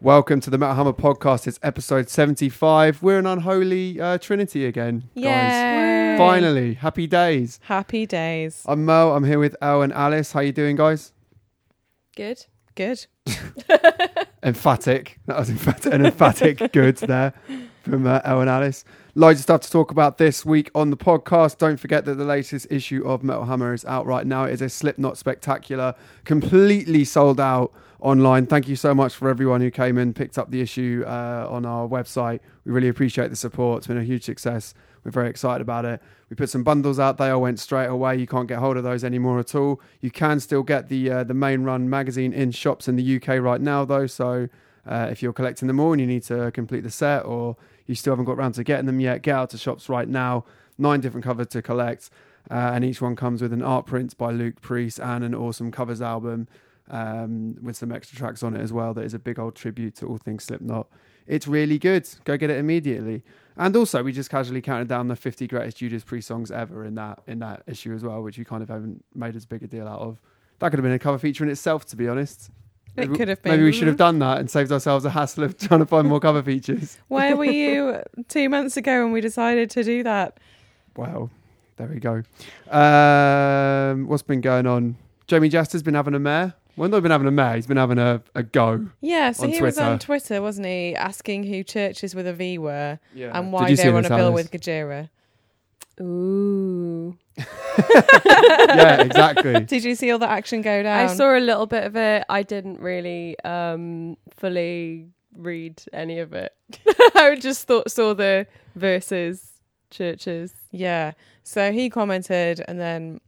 Welcome to the Metal Hammer podcast. It's episode 75. We're an unholy uh, trinity again, guys. Finally, happy days. Happy days. I'm Merl. I'm here with El and Alice. How you doing, guys? Good. Good. Emphatic. That was emphatic, an emphatic good there from uh, El and Alice. Loads of stuff to talk about this week on the podcast. Don't forget that the latest issue of Metal Hammer is out right now. It is a Slipknot spectacular, completely sold out online. Thank you so much for everyone who came and picked up the issue uh, on our website. We really appreciate the support. It's been a huge success. We're very excited about it. We put some bundles out. They all went straight away. You can't get hold of those anymore at all. You can still get the uh, the main run magazine in shops in the UK right now, though. So uh, if you're collecting them all and you need to complete the set, or you still haven't got around to getting them yet, get out to shops right now. Nine different covers to collect, uh, and each one comes with an art print by Luke Priest and an awesome covers album um, with some extra tracks on it as well. That is a big old tribute to all things Slipknot. It's really good. Go get it immediately. And also, we just casually counted down the 50 greatest Judas Priest songs ever in that in that issue as well, which we kind of haven't made as big a deal out of. That could have been a cover feature in itself, to be honest. It could have been. Maybe we should have done that and saved ourselves a hassle of trying to find more cover features. Where were you two months ago when we decided to do that? Well, there we go. Um, what's been going on? Jamie Jasta's been having a mare. Well, not been having a mare. He's been having a, a go. Yeah, so On he was on Twitter. Twitter, wasn't he, asking who churches with a V were Yeah. and Did why you see they were on this, a bill Alice? with Gojira. Ooh. yeah, exactly. Did you see all the action go down? I saw a little bit of it. I didn't really um fully read any of it. I just thought saw the verses churches. Yeah. So he commented, and then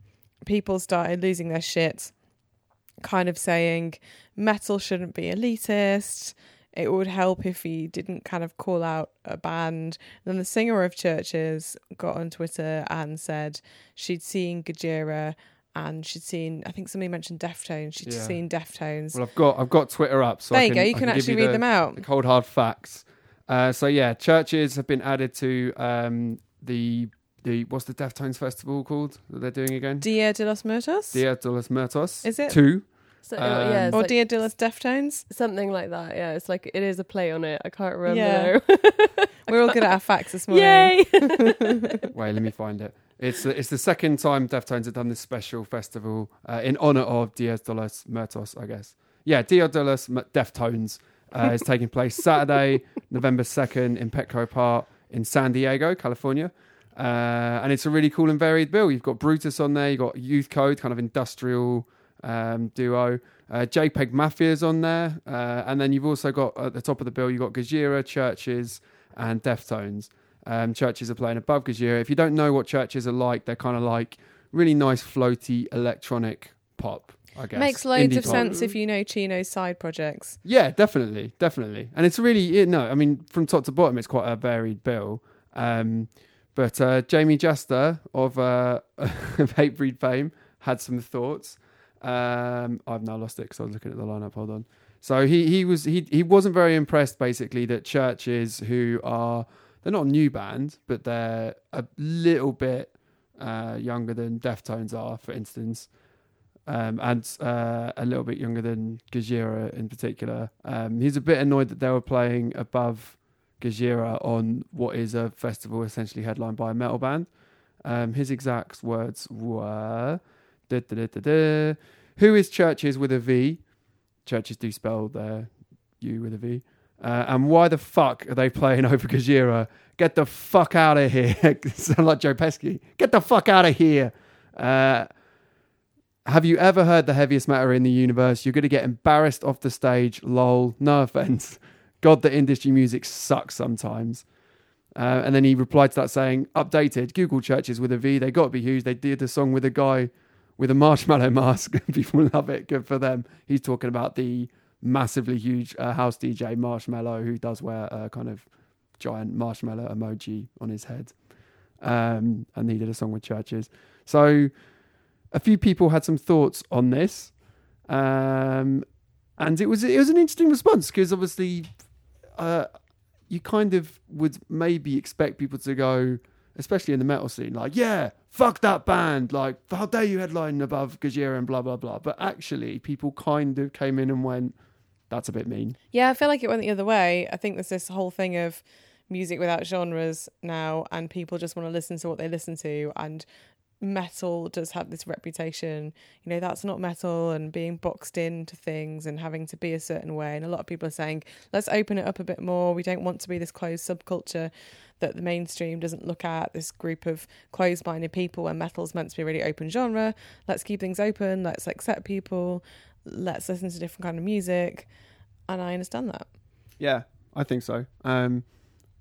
people started losing their shit, kind of saying metal shouldn't be elitist. It would help if he didn't kind of call out a band. then the singer of Churches got on Twitter and said she'd seen Gojira and she'd seen, I think somebody mentioned Deftones. She'd Yeah. seen Deftones. Well, I've got I've got Twitter up, so there I you can, go. You can, give actually the, read them out. The cold hard facts. Uh, so yeah, churches have been added to um, the the what's the Deftones festival called that they're doing again? Dia de los Muertos? Dia de los Muertos. Is it? two? So Um, yeah, or like Dia de los Deftones? something like that. Yeah, it's like it is a play on it. I can't remember. Yeah. We're all good at our facts this morning. Yay! Wait, let me find it. It's the- it's the second time Deftones have done this special festival uh, in honor of Dia de los Muertos, I guess. Yeah, Dia de los M- Deftones uh, is taking place Saturday, November second in Petco Park in San Diego, California. Uh, and it's a really cool and varied bill. You've got Brutus on there, you've got Youth Code, kind of industrial um, duo. Uh, JPEG Mafia's on there. Uh, and then you've also got at the top of the bill, you've got Gojira, Churches, and Deftones. Um, churches are playing above Gojira. If you don't know what churches are like, they're kind of like really nice, floaty electronic pop, I guess. Makes loads Indie of pop. sense if you know Chino's side projects. Yeah, definitely, definitely, and it's really you know, I mean, from top to bottom, it's quite a varied bill. Um, but uh, Jamie Jasta of uh, of Hatebreed fame had some thoughts. Um, I've now lost it because I was looking at the lineup. Hold on. So he he was he he wasn't very impressed basically that churches who are they're not a new band, but they're a little bit uh, younger than Deftones are, for instance um, and uh, a little bit younger than Gojira in particular. Um, he's a bit annoyed that they were playing above Gojira on what is a festival essentially headlined by a metal band. Um, his exact words were, "Da, da, da. "Who is churches with a V? Churches do spell their U with a V. Uh, and why the fuck are they playing over Gojira? Get the fuck out of here! Sound like Joe Pesci. Get the fuck out of here! Uh, have you ever heard the heaviest matter in the universe? You're going to get embarrassed off the stage. Lol. No offense. God, the industry music sucks sometimes. Uh, and then he replied to that saying, updated, Google churches with a V. They got to be huge. They did a song with a guy with a marshmallow mask. People love it. Good for them. He's talking about the massively huge uh, house DJ Marshmello who does wear a kind of giant marshmallow emoji on his head. Um, and he did a song with churches. So a few people had some thoughts on this, um, and it was it was an interesting response because obviously, uh, you kind of would maybe expect people to go, especially in the metal scene, like yeah, fuck that band, like how dare you headline above Gojira and blah blah blah. But actually, people kind of came in and went, that's a bit mean. Yeah, I feel like it went the other way. I think there's this whole thing of music without genres now, and people just want to listen to what they listen to. And metal does have this reputation, you know, that's not metal, and being boxed into things and having to be a certain way. And a lot of people are saying, let's open it up a bit more. We don't want to be this closed subculture that the mainstream doesn't look at, this group of closed minded people where metal's meant to be a really open genre. Let's keep things open, let's accept people, let's listen to different kind of music. And I understand that. Yeah, I think so. Um,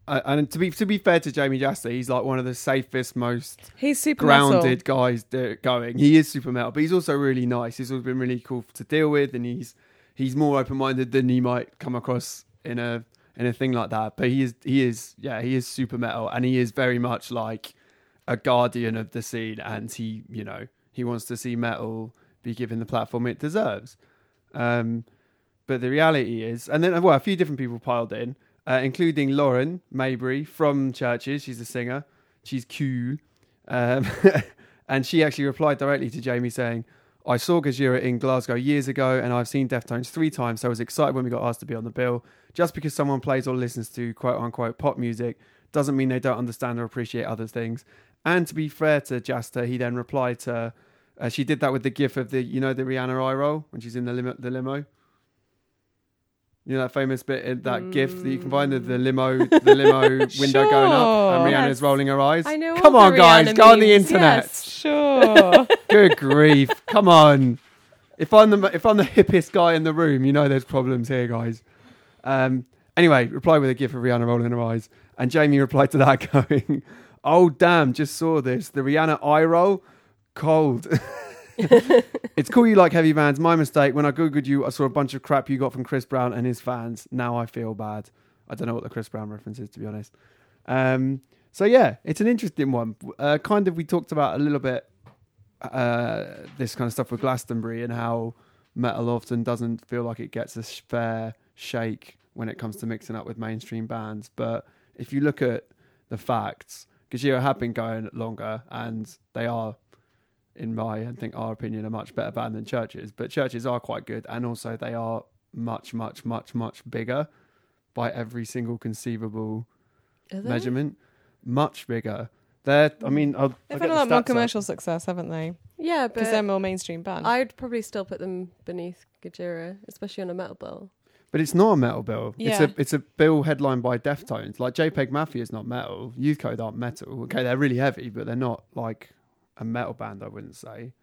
and to be to be fair to Jamie Jasta, he's like one of the safest, most He's super grounded guys going. He is super metal, but he's also really nice. He's always been really cool to deal with, and he's he's more open minded than he might come across in a in a thing like that. But he is he is yeah he is super metal, and he is very much like a guardian of the scene, and he you know he wants to see metal be given the platform it deserves. Um, but the reality is, and then well, a few different people piled in, uh, including Lauren Mayberry from Churches. She's a singer. She's cool. Um, and she actually replied directly to Jamie saying, I saw Gojira in Glasgow years ago and I've seen Deftones three times, so I was excited when we got asked to be on the bill. Just because someone plays or listens to quote unquote pop music doesn't mean they don't understand or appreciate other things. And to be fair to Jasta, he then replied to, uh, she did that with the gif of the, you know, the Rihanna eye roll when she's in the. The limo. You know that famous bit that gif that you can find the, the limo, the limo window going up, and Rihanna's rolling her eyes. I know. Come on, guys, go on the internet. yes. Sure. Good grief! Come on. If I'm the if I'm the hippest guy in the room, you know there's problems here, guys. Um. Anyway, reply with a gif of Rihanna rolling her eyes, and Jamie replied to that going, "Oh damn! Just saw this. The Rihanna eye roll, cold." it's cool you like heavy bands. My mistake. When I googled you, I saw a bunch of crap you got from Chris Brown and his fans. Now I feel bad. I don't know what the Chris Brown reference is, to be honest. Um, so yeah, it's an interesting one. Uh, kind of, we talked about a little bit uh, this kind of stuff with Glastonbury and how metal often doesn't feel like it gets a fair shake when it comes to mixing up with mainstream bands. But if you look at the facts, Gojira have been going longer, and they are, in my I think our opinion, a much better band than Churches. But Churches are quite good, and also they are much, much, much, much bigger by every single conceivable measurement. Much bigger. They're, I mm. mean, I'll, They've I'll had get a lot more stats up. commercial success, haven't they? Yeah, Because but they're more mainstream band. I'd probably still put them beneath Gojira, especially on a metal bill. But it's not a metal bill. It's a it's a bill headlined by Deftones. Like JPEG Mafia is not metal. Youth Code aren't metal. Okay, they're really heavy, but they're not like a metal band. I wouldn't say.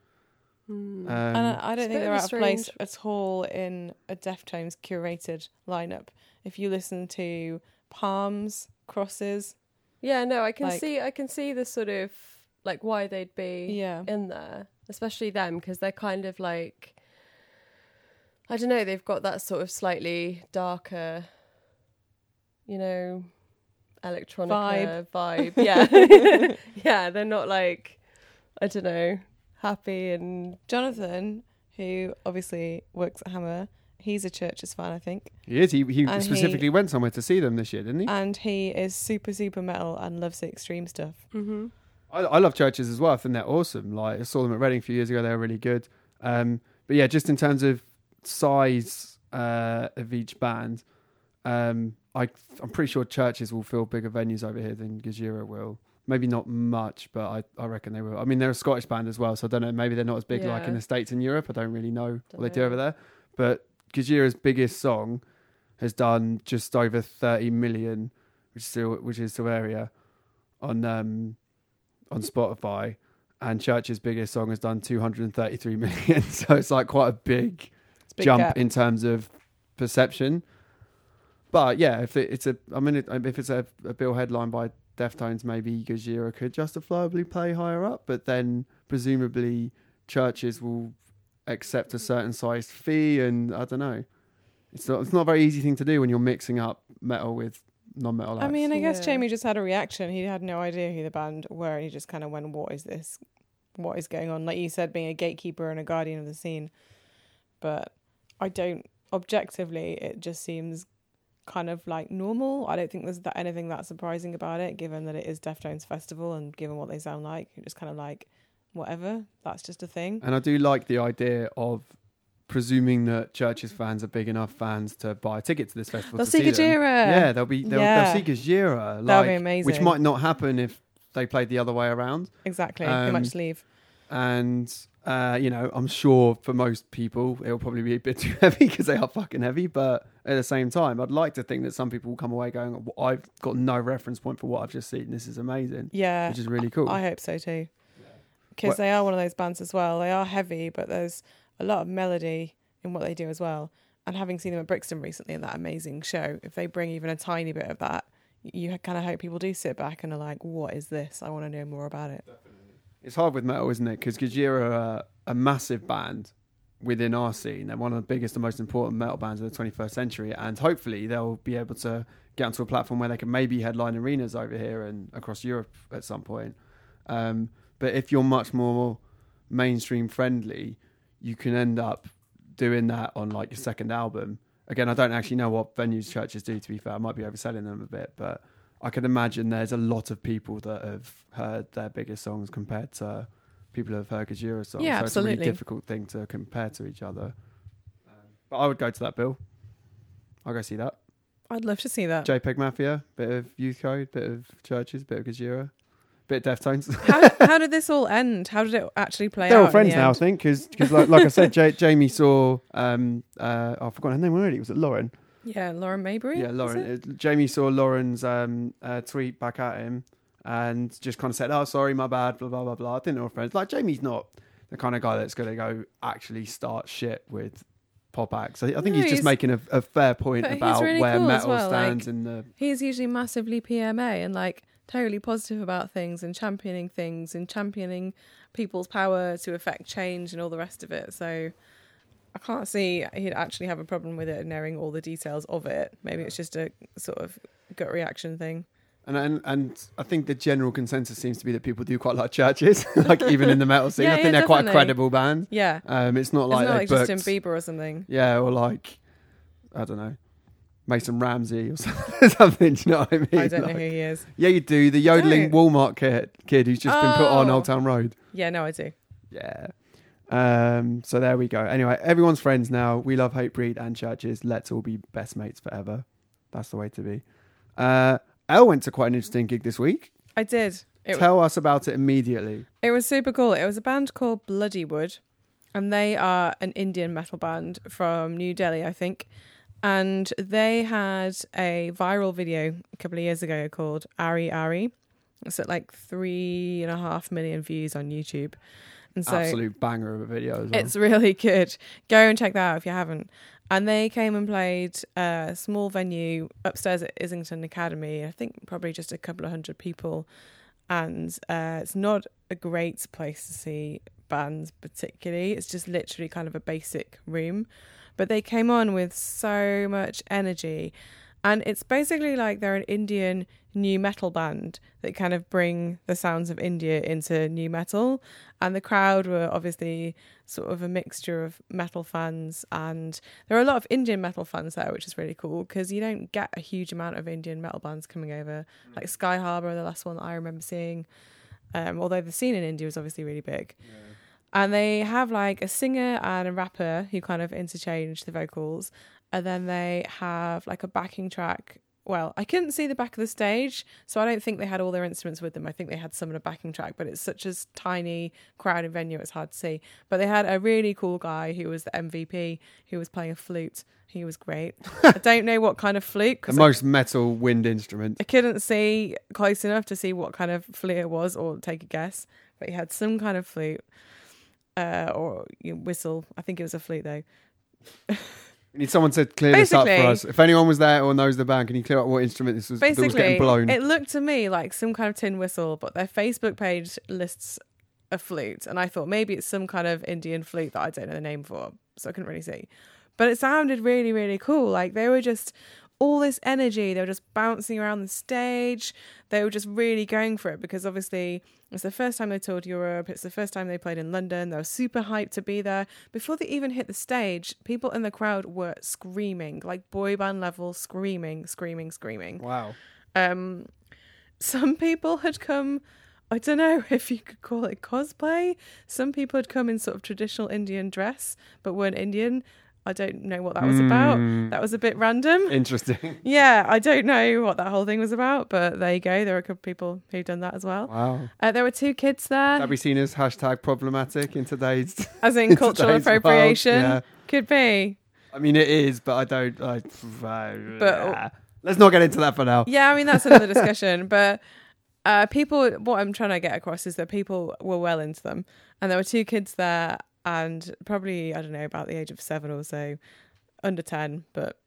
Hmm. Um, and I, I It's a don't think they're of a out of place at all in a Deftones curated lineup. If you listen to Palms, Crosses, yeah, no, I can like- see, I can see the sort of like why they'd be yeah, in there, especially them because they're kind of like, I don't know, they've got that sort of slightly darker, you know, electronica vibe. Yeah, yeah, they're not like, I don't know, happy and Jonathan, who obviously works at Hammer, he's a Churches fan, I think, he is. He he And he- specifically went somewhere to see them this year, didn't he? and he is super super metal and loves the extreme stuff. mm-hmm. I, I love churches as well. I think they're awesome. Like I saw them at Reading a few years ago. They were really good. Um, but yeah, just in terms of size uh, of each band, um, I I'm pretty sure churches will fill bigger venues over here than Gojira will. Maybe not much, but I, I reckon they will. I mean, they're a Scottish band as well, so I don't know. Maybe they're not as big like in the states and Europe. I don't really know Don't what they do over there. But Gojira's biggest song has done just over 30 million, which is still which is still area on um on Spotify, and Church's biggest song has done 233 million. so it's like quite a big, big jump in terms of perception. But yeah, if it, it's a, I mean, if it's a, a bill headline by Deftones, maybe Gojira could justifiably play higher up, but then presumably churches will accept a certain sized fee, and I don't know. It's not, it's not a very easy thing to do when you're mixing up metal with non-metal. I mean, I guess Yeah. Jamie just had a reaction. He had no idea who the band were, and he just kind of went, "What is this? What is going on?" Like you said, being a gatekeeper and a guardian of the scene. But I don't objectively. It just seems kind of like normal. I don't think there's that anything that surprising about it, given that it is Deftones festival and given what they sound like. You're just kind of like, whatever. That's just a thing. And I do like the idea of presuming that Churches fans are big enough fans to buy a ticket to this festival. They'll see. Gojira. Yeah, they'll be they'll, Yeah. they'll see Gojira, That'll be amazing. which might not happen if they played the other way around. Exactly. they Um, might just leave. And uh, you know, I'm sure for most people it'll probably be a bit too heavy because they are fucking heavy. But at the same time, I'd like to think that some people will come away going, "I've got no reference point for what I've just seen. This is amazing," Yeah. which is really cool. I hope so too. Because What- they are one of those bands as well. They are heavy, but there's a lot of melody in what they do as well. And having seen them at Brixton recently in that amazing show, if they bring even a tiny bit of that, you kind of hope people do sit back and are like, "What is this? I want to know more about it." It's hard with metal, isn't it? Because Gojira are a massive band within our scene. They're one of the biggest and most important metal bands of the 21st century, and hopefully they'll be able to get onto a platform where they can maybe headline arenas over here and across Europe at some point. Um, but if you're much more mainstream friendly, you can end up doing that on like your second album. Again, I don't actually know what venues churches do. To be fair, I might be overselling them a bit, but I can imagine there's a lot of people that have heard their biggest songs compared to people who have heard Gojira songs. Yeah, so it's a really absolutely. difficult thing to compare to each other. Um, but I would go to that, Bill. I'll go see that. I'd love to see that. JPEG Mafia, bit of Youth Code, bit of Churches, bit of Gojira, bit of Deftones. how, how did this all end? How did it actually play They're out? all in friends now, I think, because like, like I said, ja- Jamie saw, um, uh, I've forgotten her name already. It was it Lauren? Yeah, Lauren Mayberry. Yeah, Lauren. Uh, Jamie saw Lauren's um, uh, tweet back at him and just kind of said, "Oh, sorry, my bad." Blah blah blah blah. I didn't know friends. Like Jamie's not the kind of guy that's going to go actually start shit with pop acts. I, I think No, he's just making a, a fair point about really where cool metal well, like- stands in the. He's usually massively PMA and like totally positive about things and championing things and championing people's power to affect change and all the rest of it. So I can't see he'd actually have a problem with it knowing all the details of it. Maybe it's just a sort of gut reaction thing. And, and and I think the general consensus seems to be that people do quite like churches, like even in the metal scene. Yeah, I think yeah, they're quite a credible band. Yeah. Um, it's not It's like not they like booked, Justin Bieber or something. yeah, or like I don't know, Mason Ramsey or something. do you know what I mean? I don't know who he is. Yeah, you do. The yodeling Walmart kid, kid who's just been put on Oh. Old Town Road. Yeah, no, I do. Yeah. Um, so there we go. Anyway, everyone's friends now. We love Hatebreed and churches. Let's all be best mates forever. That's the way to be. Uh, El went to quite an interesting gig this week. I did. It, Tell us about it immediately. It was super cool. It was a band called Bloodywood, and they are an Indian metal band from New Delhi, I think. And they had a viral video a couple of years ago called Ari Ari. It's at like three and a half million views on YouTube. And so Absolute banger of a video as well. it's really good. Go and check that out if you haven't. And they came and played a small venue upstairs at Islington Academy. I think probably just a couple of hundred people. And uh, it's not a great place to see bands, particularly. It's just literally kind of a basic room. But they came on with so much energy. And it's basically like they're an Indian new metal band that kind of bring the sounds of India into new metal. And the crowd were obviously sort of a mixture of metal fans. And there are a lot of Indian metal fans there, which is really cool because you don't get a huge amount of Indian metal bands coming over. Like Skyharbor, the last one that I remember seeing. Um, although the scene in India was obviously really big. And they have like a singer and a rapper who kind of interchange the vocals. And then they have like a backing track. Well, I couldn't see the back of the stage, so I don't think they had all their instruments with them. I think they had some in a backing track, but it's such a tiny crowded venue, it's hard to see. But they had a really cool guy who was the MVP, who was playing a flute. He was great. I don't know what kind of flute, the most metal wind instrument. I couldn't see close enough to see what kind of flute it was or take a guess, but he had some kind of flute uh, or you know, whistle. I think it was a flute though. We need someone to clear this up for Basically- us. If anyone was there or knows the band, can you clear up what instrument this was that was Basically, getting blown? it looked to me like some kind of tin whistle, but their Facebook page lists a flute, and I thought maybe it's some kind of Indian flute that I don't know the name for, so I couldn't really see. But it sounded really, really cool. Like they were just all this energy. They were just bouncing around the stage. They were just really going for it because obviously it's the first time they toured Europe. It's the first time they played in London. They were super hyped to be there. Before they even hit the stage, people in the crowd were screaming, like boy band level, screaming, screaming, screaming. wow. Um, some people had come I don't know if you could call it cosplay. Some people had come in sort of traditional Indian dress, but weren't Indian. I don't know what that was about. Mm, That was a bit random. Interesting. Yeah, I don't know what that whole thing was about, but there you go. There are a couple of people who've done that as well. Wow. Uh, there were two kids there, That be seen as hashtag problematic in today's as in in cultural appropriation. yeah. Could be. I mean, it is, but I don't. I, But- let's not get into that for now. Yeah, I mean that's another discussion, but uh, people. What I'm trying to get across is that people were well into them, and there were two kids there, and probably I don't know about the age of seven or so, under ten, but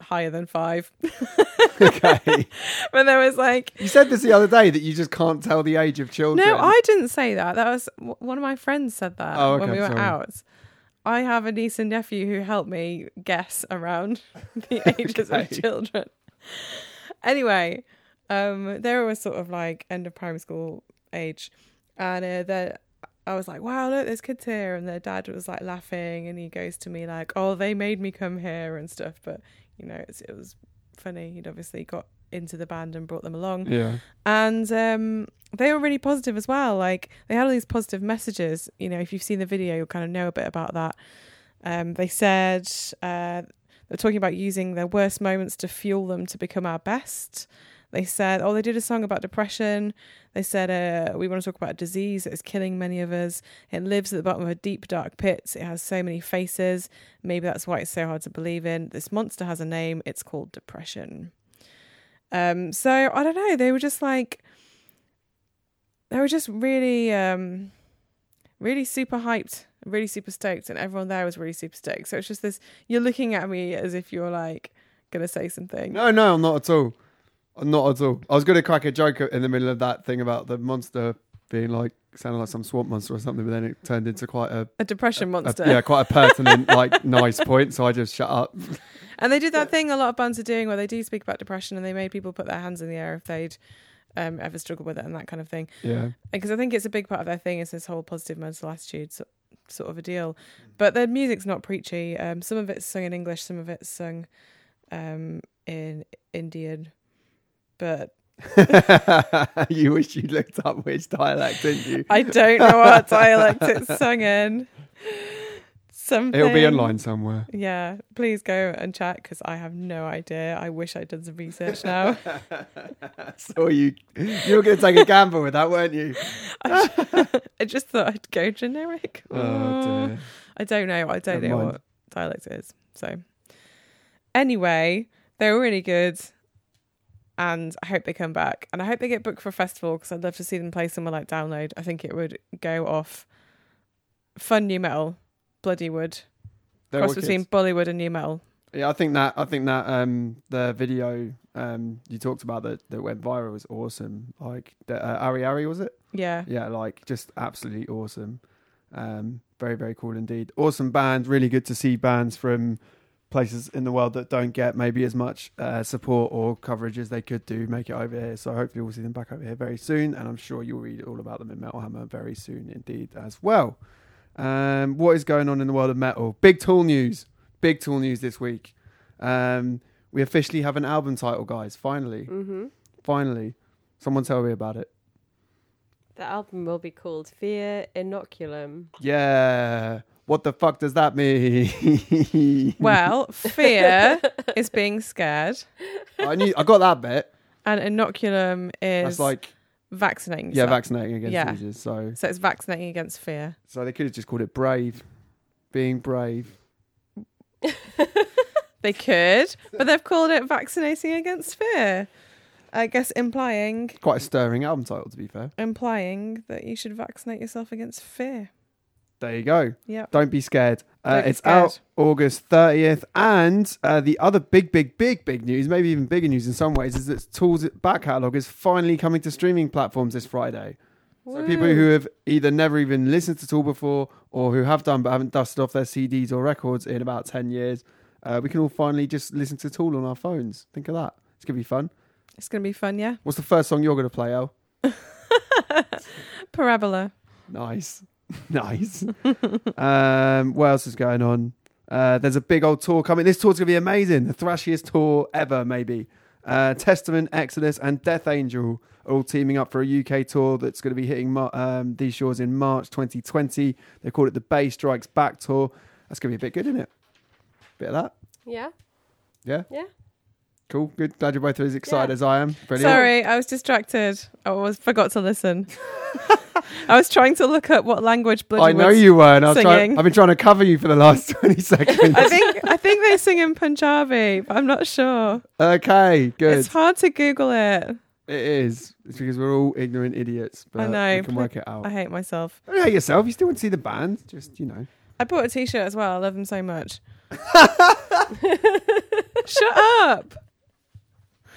higher than five. okay. but there was like, You said this the other day that you just can't tell the age of children. no, I didn't say that. That was one of my friends said that Oh, when we were sorry. out. I have a niece and nephew who help me guess around the ages Okay. of children. Anyway, um, they were sort of like end of primary school age, and uh, I was like, "Wow, look, there's kids here," and their dad was like laughing, and he goes to me like, "Oh, they made me come here and stuff," but you know, it's, it was funny. He'd obviously got into the band and brought them along Yeah. and um, they were really positive as well. Like they had all these positive messages. You know, if you've seen the video, you'll kind of know a bit about that. Um, they said uh, they're talking about using their worst moments to fuel them to become our best. They said, oh, they did a song about depression. They said, uh, we want to talk about a disease that is killing many of us. It lives at the bottom of a deep, dark pit. It has so many faces. Maybe that's why it's so hard to believe in. This monster has a name. It's called depression. Um, so I don't know. They were just like, they were just really, um, really super hyped, really super stoked, and everyone there was really super stoked. So it's just this. You're looking at me as if you're like gonna say something. No, no, I'm not at all. Not at all. I was going to crack a joke in the middle of that thing about the monster being like sounding like some swamp monster or something, but then it turned into quite a, A depression a- monster. yeah, quite a pertinent, like nice point. So I just shut up. And they did that thing a lot of bands are doing where they do speak about depression and they made people put their hands in the air if they'd um, ever struggled with it and that kind of thing. Yeah, Because I think it's a big part of their thing is this whole positive mental attitude so, sort of a deal. But their music's not preachy. Um, some of it's sung in English, some of it's sung um, in Indian. But you wish you looked up which dialect, didn't you? I don't know what dialect it's sung in. Something. It'll be online somewhere. Yeah, please go and check because I have no idea. I wish I'd done some research now. So you, you were going to take a gamble with that, weren't you? I just thought I'd go generic. Oh dear. I don't know. I don't Never know mind. what dialect it is. So, anyway, they were really good, and I hope they come back. And I hope they get booked for a festival because I'd love to see them play somewhere like Download. I think it would go off. Fun new metal, Bloodywood, They're cross between Bollywood and new metal. Yeah, I think that I think that um the video um you talked about that that went viral was awesome. Like the, uh, Ari Ari was it? Yeah, Yeah, like just absolutely awesome. Um, very very cool indeed. Awesome band. Really good to see bands from places in the world that don't get maybe as much uh, support or coverage as they could do make it over here. So hopefully we'll see them back over here very soon, and I'm sure you'll read all about them in Metal Hammer very soon indeed as well. Um, what is going on in the world of metal? Big tool news. Big tool news this week. Um, we officially have an album title, guys. Finally, Mm-hmm. finally. Someone tell me about it. The album will be called Fear Inoculum. Yeah. What the fuck does that mean? Well, fear is being scared, I knew I got that bit. and inoculum is That's like vaccinating. yeah, yourself. vaccinating against Yeah. seizures. So So it's vaccinating against fear. so they could have just called it brave. Being brave. They could, but they've called it vaccinating against fear. I guess implying Quite a stirring album title to be fair. implying that you should vaccinate yourself against fear. There you go. Yeah. Don't be scared. Uh, it's scared. out August 30th. And uh, the other big, big, big, big news, maybe even bigger news in some ways, is that Tool's back catalogue is finally coming to streaming platforms this Friday. So people who have either never even listened to Tool before or who have done but haven't dusted off their CDs or records in about 10 years, uh, we can all finally just listen to Tool on our phones. Think of that. It's going to be fun. It's going to be fun, yeah. What's the first song you're going to play, El? Parabola. Nice. nice. um, what else is going on? Uh, there's a big old tour coming. This tour's going to be amazing. The thrashiest tour ever, maybe. Uh, Testament, Exodus, and Death Angel are all teaming up for a UK tour that's going to be hitting um, these shores in March 2020. They call it the Bay Strikes Back Tour. That's going to be a bit good, isn't it? Bit of that. Yeah. Yeah. Yeah. Cool. Good. Glad you're both as excited Yeah. as I am. Brilliant. Sorry, I was distracted. I was forgot to listen. I was trying to look up what language bloody I know you were, and I was trying, I've been trying to cover you for the last 20 seconds. I think I think they sing in Punjabi, but I'm not sure. okay, good. It's hard to Google it. It is. It's because we're all ignorant idiots, but I know. we can work it out. I hate myself. Don't hate yourself. You still want to see the band. Just, you know. I bought a T-shirt as well. I love them so much. Shut up.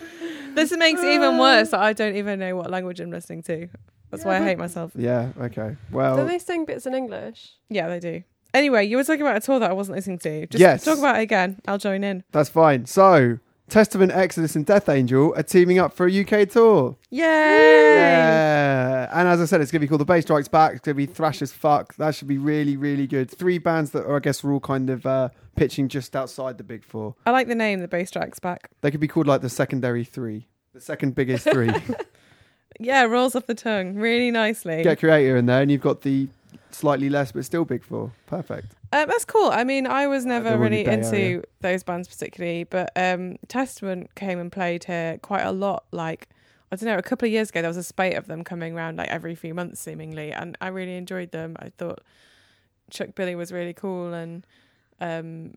This makes it even worse. I uh. don't even know what language I'm listening to. That's Yeah, why I hate myself. Yeah, okay. Well, Do they sing bits in English? Yeah, they do. Anyway, you were talking about a tour that I wasn't listening to. Just Yes. talk about it again. I'll join in. that's fine. So, Testament, Exodus, and Death Angel are teaming up for a UK tour. Yay! Yeah. And as I said, it's going to be called The Bay Strikes Back. It's going to be thrash as fuck. That should be really, really good. Three bands that are, I guess, are all kind of uh, pitching just outside the big four. I like the name, the bass strikes back. They could be called like the secondary three, the second biggest three. Yeah, rolls off the tongue really nicely. Get Kreator in there, and you've got the slightly less but still big four. Perfect. Uh, that's cool. I mean, I was never they're really into Area. those bands particularly, but um, Testament came and played here quite a lot. Like, I don't know, a couple of years ago, there was a spate of them coming around like every few months, seemingly, and I really enjoyed them. I thought Chuck Billy was really cool and um,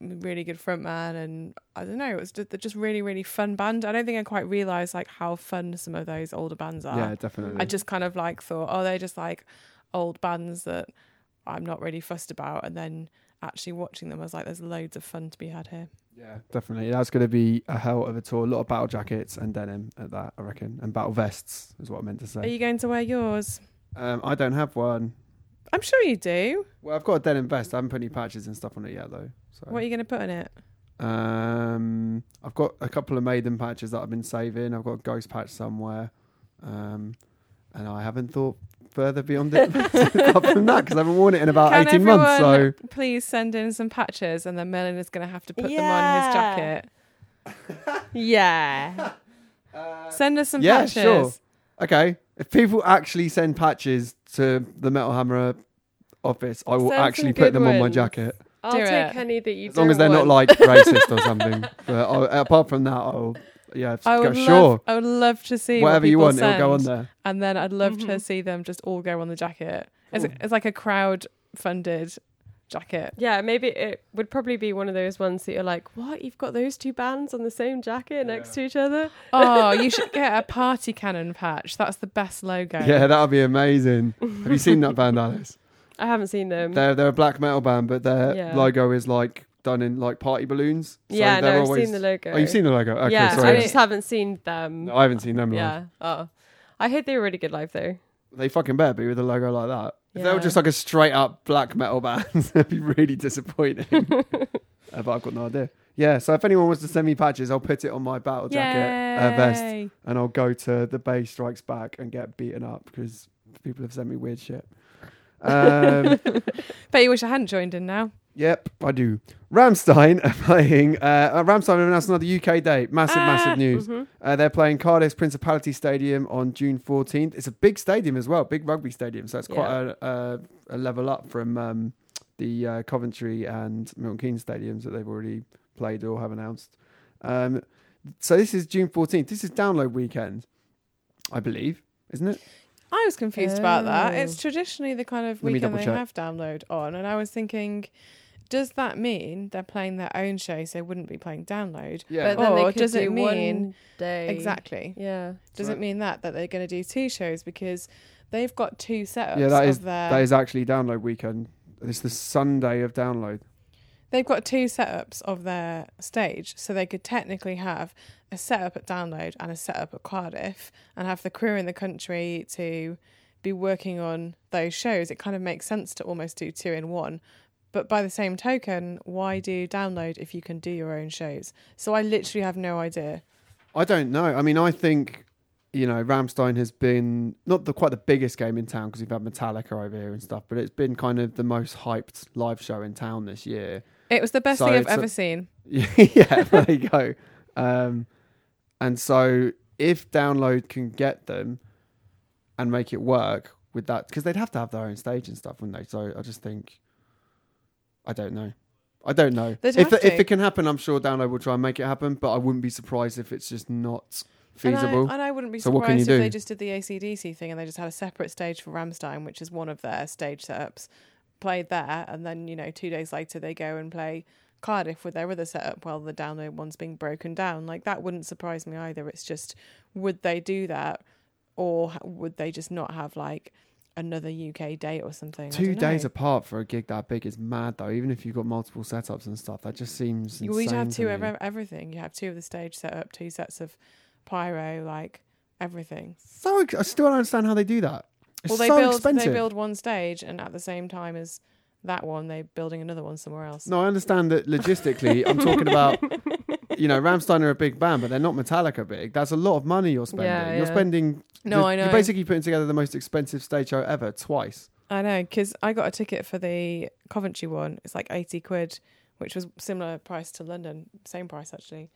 really good frontman, and I don't know, it was just, they're just really, really fun band. I don't think I quite realised like how fun some of those older bands are. Yeah, definitely. I just kind of like thought, oh, they're just like old bands that I'm not really fussed about. And then actually watching them, I was like, there's loads of fun to be had here. Yeah, definitely. That's going to be a hell of a tour. A lot of battle jackets and denim at that, I reckon, and battle vests is what I meant to say. Are you going to wear yours? Um, I don't have one. I'm sure you do. Well, I've got a denim vest. I haven't put any patches and stuff on it yet, though. So, What are you going to put on it? um, I've got a couple of maiden patches that I've been saving. I've got a ghost patch somewhere, um, and I haven't thought further beyond it apart from that because I haven't worn it in about Can eighteen months. So please send in some patches, and then Merlin is going to have to put them on his jacket. Yeah. Send us some Uh, Yeah, patches. sure. okay, if people actually send patches to the Metal Hammer office, I will Send actually put good them on my jacket. I'll Do take it. any that you As long as they're don't like racist or something. But I'll, apart from that, I'll yeah, I go, would sure. love, I would love to see Whatever what you want, send, it'll go on there. and then I'd love to Mhm. see them just all go on the jacket. It's, Cool. it's like a crowd funded jacket. Yeah, maybe it would probably be one of those ones that you're like, what? You've got those two bands on the same jacket next to each other? Oh, you should get a party cannon patch. That's the best logo. Yeah, that would be amazing. Have you seen that band, Alice? I haven't seen them. They're they're a black metal band, but their Yeah. logo is like done in like party balloons. So yeah, no, I've always... seen the logo. Oh, you've seen the logo? Okay, yeah, sorry. I just haven't seen them. No, I haven't seen them live. yeah. Oh, I heard they were really good live though. They fucking better be with a logo like that. If they were just like a straight up black metal band, that'd be really disappointing. Uh, but I've got no idea. Yeah, so if anyone wants to send me patches, I'll put it on my battle jacket uh, vest and I'll go to the Bay Strikes Back and get beaten up because people have sent me weird shit. Um, Bet you wish I hadn't joined in now. Yep, I do. Rammstein are playing. Uh, uh, Rammstein have announced another UK date. Massive, Ah, massive news. Mhm. Uh, they're playing Cardiff's Principality Stadium on June 14th. It's a big stadium as well, big rugby stadium. So it's quite a, a, a level up from um, the uh, Coventry and Milton Keynes stadiums that they've already played or have announced. Um, so this is June 14th. This is download weekend, I believe, isn't it? I was confused about that. Oh. It's traditionally the kind of weekend they check. have download on, and I was thinking, does that mean they're playing their own show, so they wouldn't be playing download? Yeah. But then Or could does it mean- day? Exactly. Yeah. Does Right. it mean that that they're going to do two shows because they've got two setups Yeah, that of is- their that is actually download weekend. It's the Sunday of download. they've got two setups of their stage, so they could technically have a setup at Download and a setup at Cardiff, and have the crew in the country to be working on those shows. It kind of makes sense to almost do two in one. But by the same token, why do Download if you can do your own shows? So I literally have no idea. I don't know. I mean, I think you know Rammstein has been not the quite the biggest game in town because we've had Metallica over here and stuff, but it's been kind of the most hyped live show in town this year. It was the best So thing I've it's a- ever seen. yeah, there you go. Um, And so if Download can get them and make it work with that, because they'd have to have their own stage and stuff, wouldn't they? So I just think, I don't know. I don't know. They'd If, if it can happen, I'm sure Download will try and make it happen, but I wouldn't be surprised if it's just not feasible. And I, and I wouldn't be So what can surprised if do? they just did the ACDC thing and they just had a separate stage for Rammstein, which is one of their stage setups, played there, and then, you know, two days later they go and play Cardiff with their other setup while the download one's being broken down. Like, that wouldn't surprise me either. It's just, would they do that? Or would they just not have, like, another UK date or something? Two days apart for a gig that big is mad, though. Even if you've got multiple setups and stuff, that just seems You would have two of everything. You have two of the stage setup, two sets of pyro, like everything. So I still don't understand how they do that. It's well, they so build expensive. they build one stage, and at the same time as that one, they're building another one somewhere else. No, I understand that logistically. I'm talking about, you know, Rammstein are a big band, but they're not Metallica big. That's a lot of money you're spending. Yeah, You're yeah. spending. No, you're, I know. You're basically putting together the most expensive stage show ever twice. I know because I got a ticket for the Coventry one. It's like eighty quid, which was similar price to London, same price actually.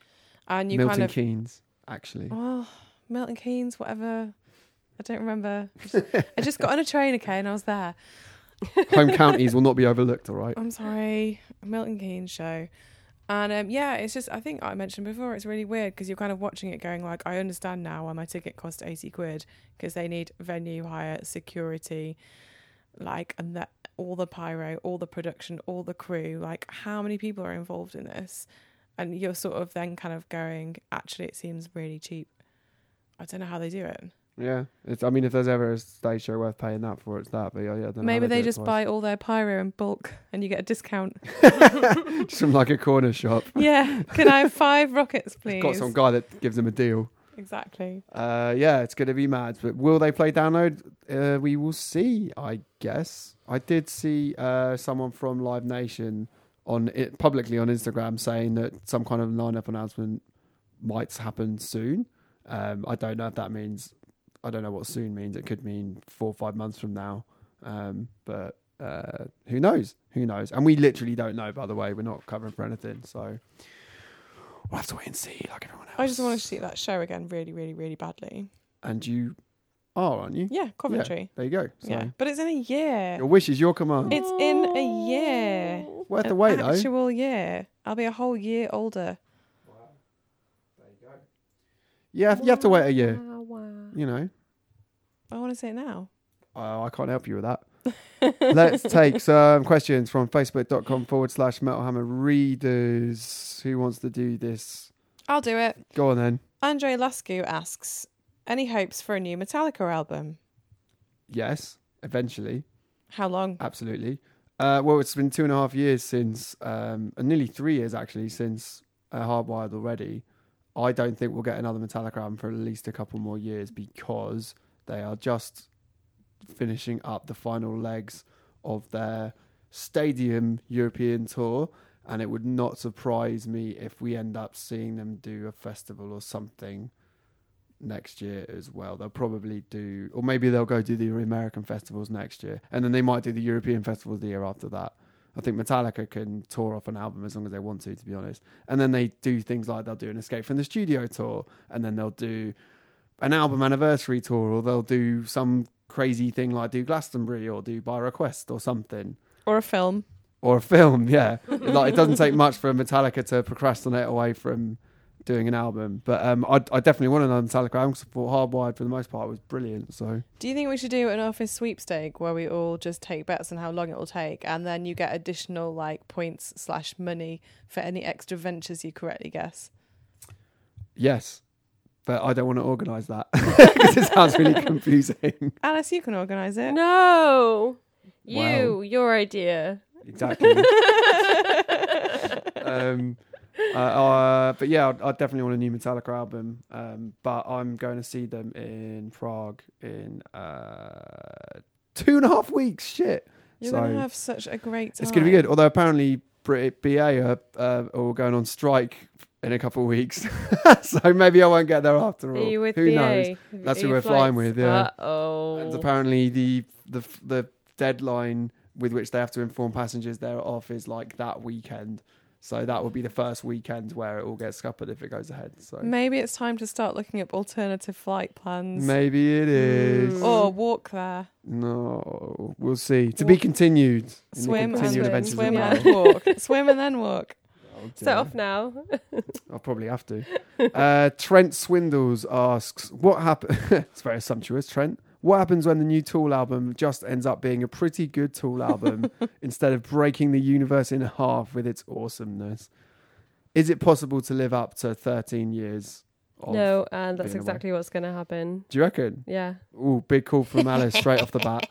And you Milton kind of Milton Keynes, actually. oh Milton Keynes, whatever. I don't remember. I just got on a train, okay, and I was there. Home counties will not be overlooked. All right. I'm sorry, Milton Keynes show. And um, yeah, it's just I think I mentioned before it's really weird because you're kind of watching it going like I understand now why my ticket cost eighty quid because they need venue hire, security, like and that all the pyro, all the production, all the crew. Like how many people are involved in this? And you're sort of then kind of going actually it seems really cheap. I don't know how they do it. Yeah. It's. I mean, if there's ever a stage show worth paying that for, it's that. But yeah, yeah. I don't know how Maybe they, they just buy all their pyro in bulk and you get a discount. just from like a corner shop. yeah, can I have five rockets, please? Got some guy that gives them a deal. Exactly. Uh, yeah, it's going to be mad. But will they play download? Uh, we will see, I guess. I did see uh, someone from Live Nation on it publicly on Instagram saying that some kind of lineup announcement might happen soon. Um, I don't know if that means. I don't know what soon means. It could mean four or five months from now. Um, but uh, who knows? Who knows? And we literally don't know. By the way, we're not covering for anything, so we'll have to wait and see, like everyone else. I just want to see that show again really, really, really badly. And you are, aren't you? Yeah, Coventry. There you go. So Yeah. But it's in a year. your wish is your command. It's in a year. Worth the wait, though. actual year. I'll be a whole year older. Wow. There you go. Yeah, you have to wait a year. You know, I want to say it now. oh, I can't help you with that. Let's take some questions from facebook.com forward slash Metal Hammer readers. Who wants to do this? I'll do it. Go on then. Andre Lascu asks, any hopes for a new Metallica album? Yes, eventually. How long? Absolutely. Uh, well, it's been two and a half years since, um, uh, nearly three years actually, since uh, Hardwired already. I don't think we'll get another Metallica album for at least a couple more years because they are just finishing up the final legs of their stadium European tour. And it would not surprise me if we end up seeing them do a festival or something next year as well. They'll probably do, or maybe they'll go do the American festivals next year, and then they might do the European festivals the year after that. I think Metallica can tour off an album as long as they want to, to be honest. And then they do things like they'll do an Escape from the Studio tour, and then they'll do an album anniversary tour, or they'll do some crazy thing like do Glastonbury or do By Request or something. Or a film? Or a film, yeah. like it doesn't take much for Metallica to procrastinate away from doing an album. But um, I, I definitely want another Metallica album. 'cause I thought Hardwired for the most part was brilliant. So Do you think we should do an office sweepstake where we all just take bets on how long it will take, and then you get additional like points slash money for any extra ventures you correctly guess? yes, but I don't want to organise that because it sounds really confusing. Alice, you can organise it. No, you, Wow. your idea. exactly. um, uh, uh, but yeah, I, definitely want a new Metallica album. Um, but I'm going to see them in Prague in uh, two and a half weeks. Shit. You're So- gonna have such a great time. It's going to be good. Although apparently Brit- BA are, uh, all going on strike in a couple of weeks, so maybe I won't get there after all. Who BA? knows? That's who we're flying with, yeah. And apparently the the the deadline with which they have to inform passengers they're off is like that weekend. So that would be the first weekend where it all gets scuppered if it goes ahead. So Maybe it's time to start looking up alternative flight plans. maybe it is. Mm. Or walk there. No, we'll see. To be continued. in the Swim and continued swim, adventures Swim and walk. Swim and then walk. Oh, Set off now. I'll probably have to. Uh, Trent Swindles asks, "What happened?" it's very sumptuous, Trent. What happens when the new Tool album just ends up being a pretty good Tool album instead of breaking the universe in half with its awesomeness? Is it possible to live up to 13 years? No, and that's being away. exactly what's going to happen. Do you reckon? Yeah. Ooh, big call from Alice straight off the bat.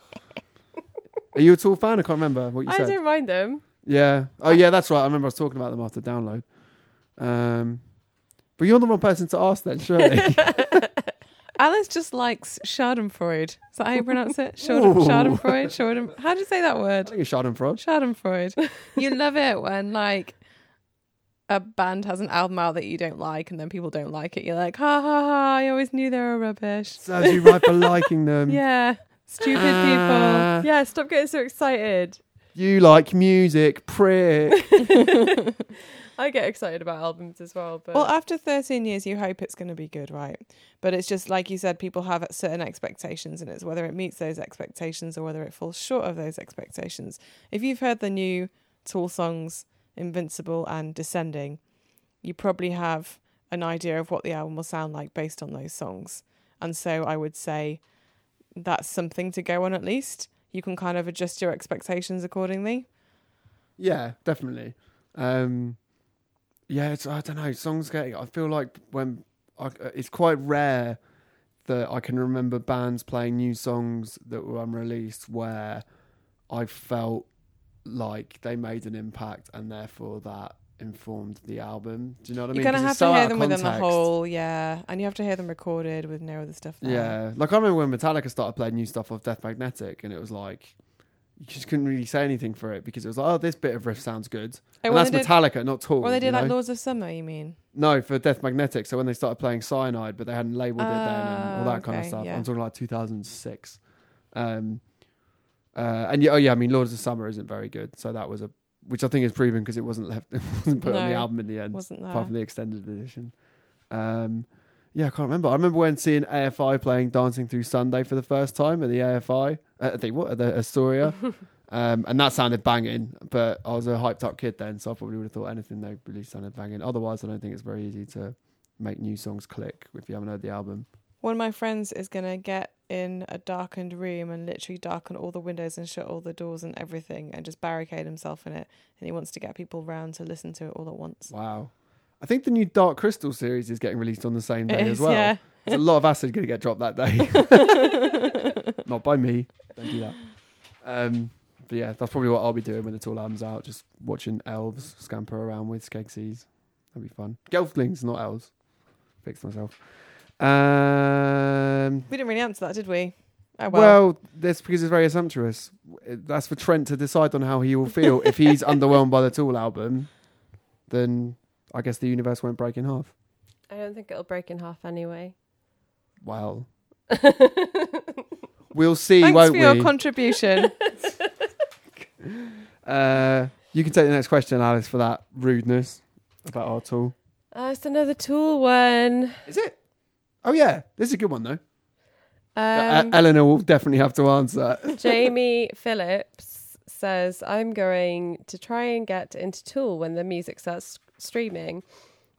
Are you a Tool fan? I can't remember what you I said. I don't mind them. Yeah. Oh, yeah, that's right. I remember I was talking about them after download. Um, but you're the wrong person to ask then, surely. Alice just likes Schadenfreude. Is that how you pronounce it? Schaden, Schadenfreude? Schaden, how do you say that I word? think it's Schadenfreude. Schadenfreude. You love it when like a band has an album out that you don't like and then people don't like it. You're like, ha ha ha, I always knew they were rubbish. Serves you right for liking them. Yeah. Stupid Ah, Yeah, stop getting so excited. You like music, prick. people. I get excited about albums as well, but well, after 13 years, you hope it's going to be good, right? But it's just like you said, people have certain expectations, and it's whether it meets those expectations or whether it falls short of those expectations. If you've heard the new Tool songs, Invincible and Descending, you probably have an idea of what the album will sound like based on those songs. And so I would say that's something to go on at least. You can kind of adjust your expectations accordingly. yeah, definitely. Um, yeah, it's, I don't know. Songs getting. I feel like when I, uh, it's quite rare that I can remember bands playing new songs that were unreleased where I felt like they made an impact and therefore that informed the album. Do you know what I mean? You're gonna have so to hear them within the whole, yeah, and you have to hear them recorded with no other stuff. There. Yeah, like I remember when Metallica started playing new stuff off Death Magnetic, and it was like you just couldn't really say anything for it because it was like, oh, this bit of riff sounds good, Oh, and that's did, Metallica, not Tool. Well, they did like know? Lords of Summer. You mean? no for Death Magnetic. So when they started playing Cyanide, but they hadn't labeled it then and all Ah, that kind of stuff. yeah. I'm talking like 2006. Um, uh, and yeah, oh yeah, I mean Lords of Summer isn't very good, so that was a which I think is proven because it wasn't left, it wasn't put on the album in the end Wasn't there? apart from the extended edition. Um, yeah, I can't remember. I remember when seeing AFI playing "Dancing Through Sunday" for the first time at the AFI. Uh, I think what at the Astoria, um, and that sounded banging. But I was a hyped up kid then, so I probably would have thought anything they released sounded banging. Otherwise, I don't think it's very easy to make new songs click if you haven't heard the album. One of my friends is gonna get in a darkened room and literally darken all the windows and shut all the doors and everything and just barricade himself in it. And he wants to get people round to listen to it all at once. Wow. I think the new Dark Crystal series is getting released on the same day as well. yeah. There's a lot of acid going to get dropped that day. Not by me. Don't do that. Um, but yeah, that's probably what I'll be doing when the Tool album's out. Just watching elves scamper around with Skeksis. That'd be fun. Gelflings, not elves. Fix myself. Um, We didn't really answer that, did we? Oh well, well. that's because it's very assumptuous. That's for Trent to decide on how he will feel. if he's underwhelmed by the Tool album, then I guess the universe won't break in half. I don't think it'll break in half anyway. Well, we'll see, Thanks won't for your we? contribution. uh, you can take the next question, Alice, for that rudeness about our tool. Uh, it's another tool one. Is it? Oh yeah, this is a good one though. Um, Uh, Eleanor will definitely have to answer. Jamie Phillips says, I'm going to try and get into Tool when the music starts streaming.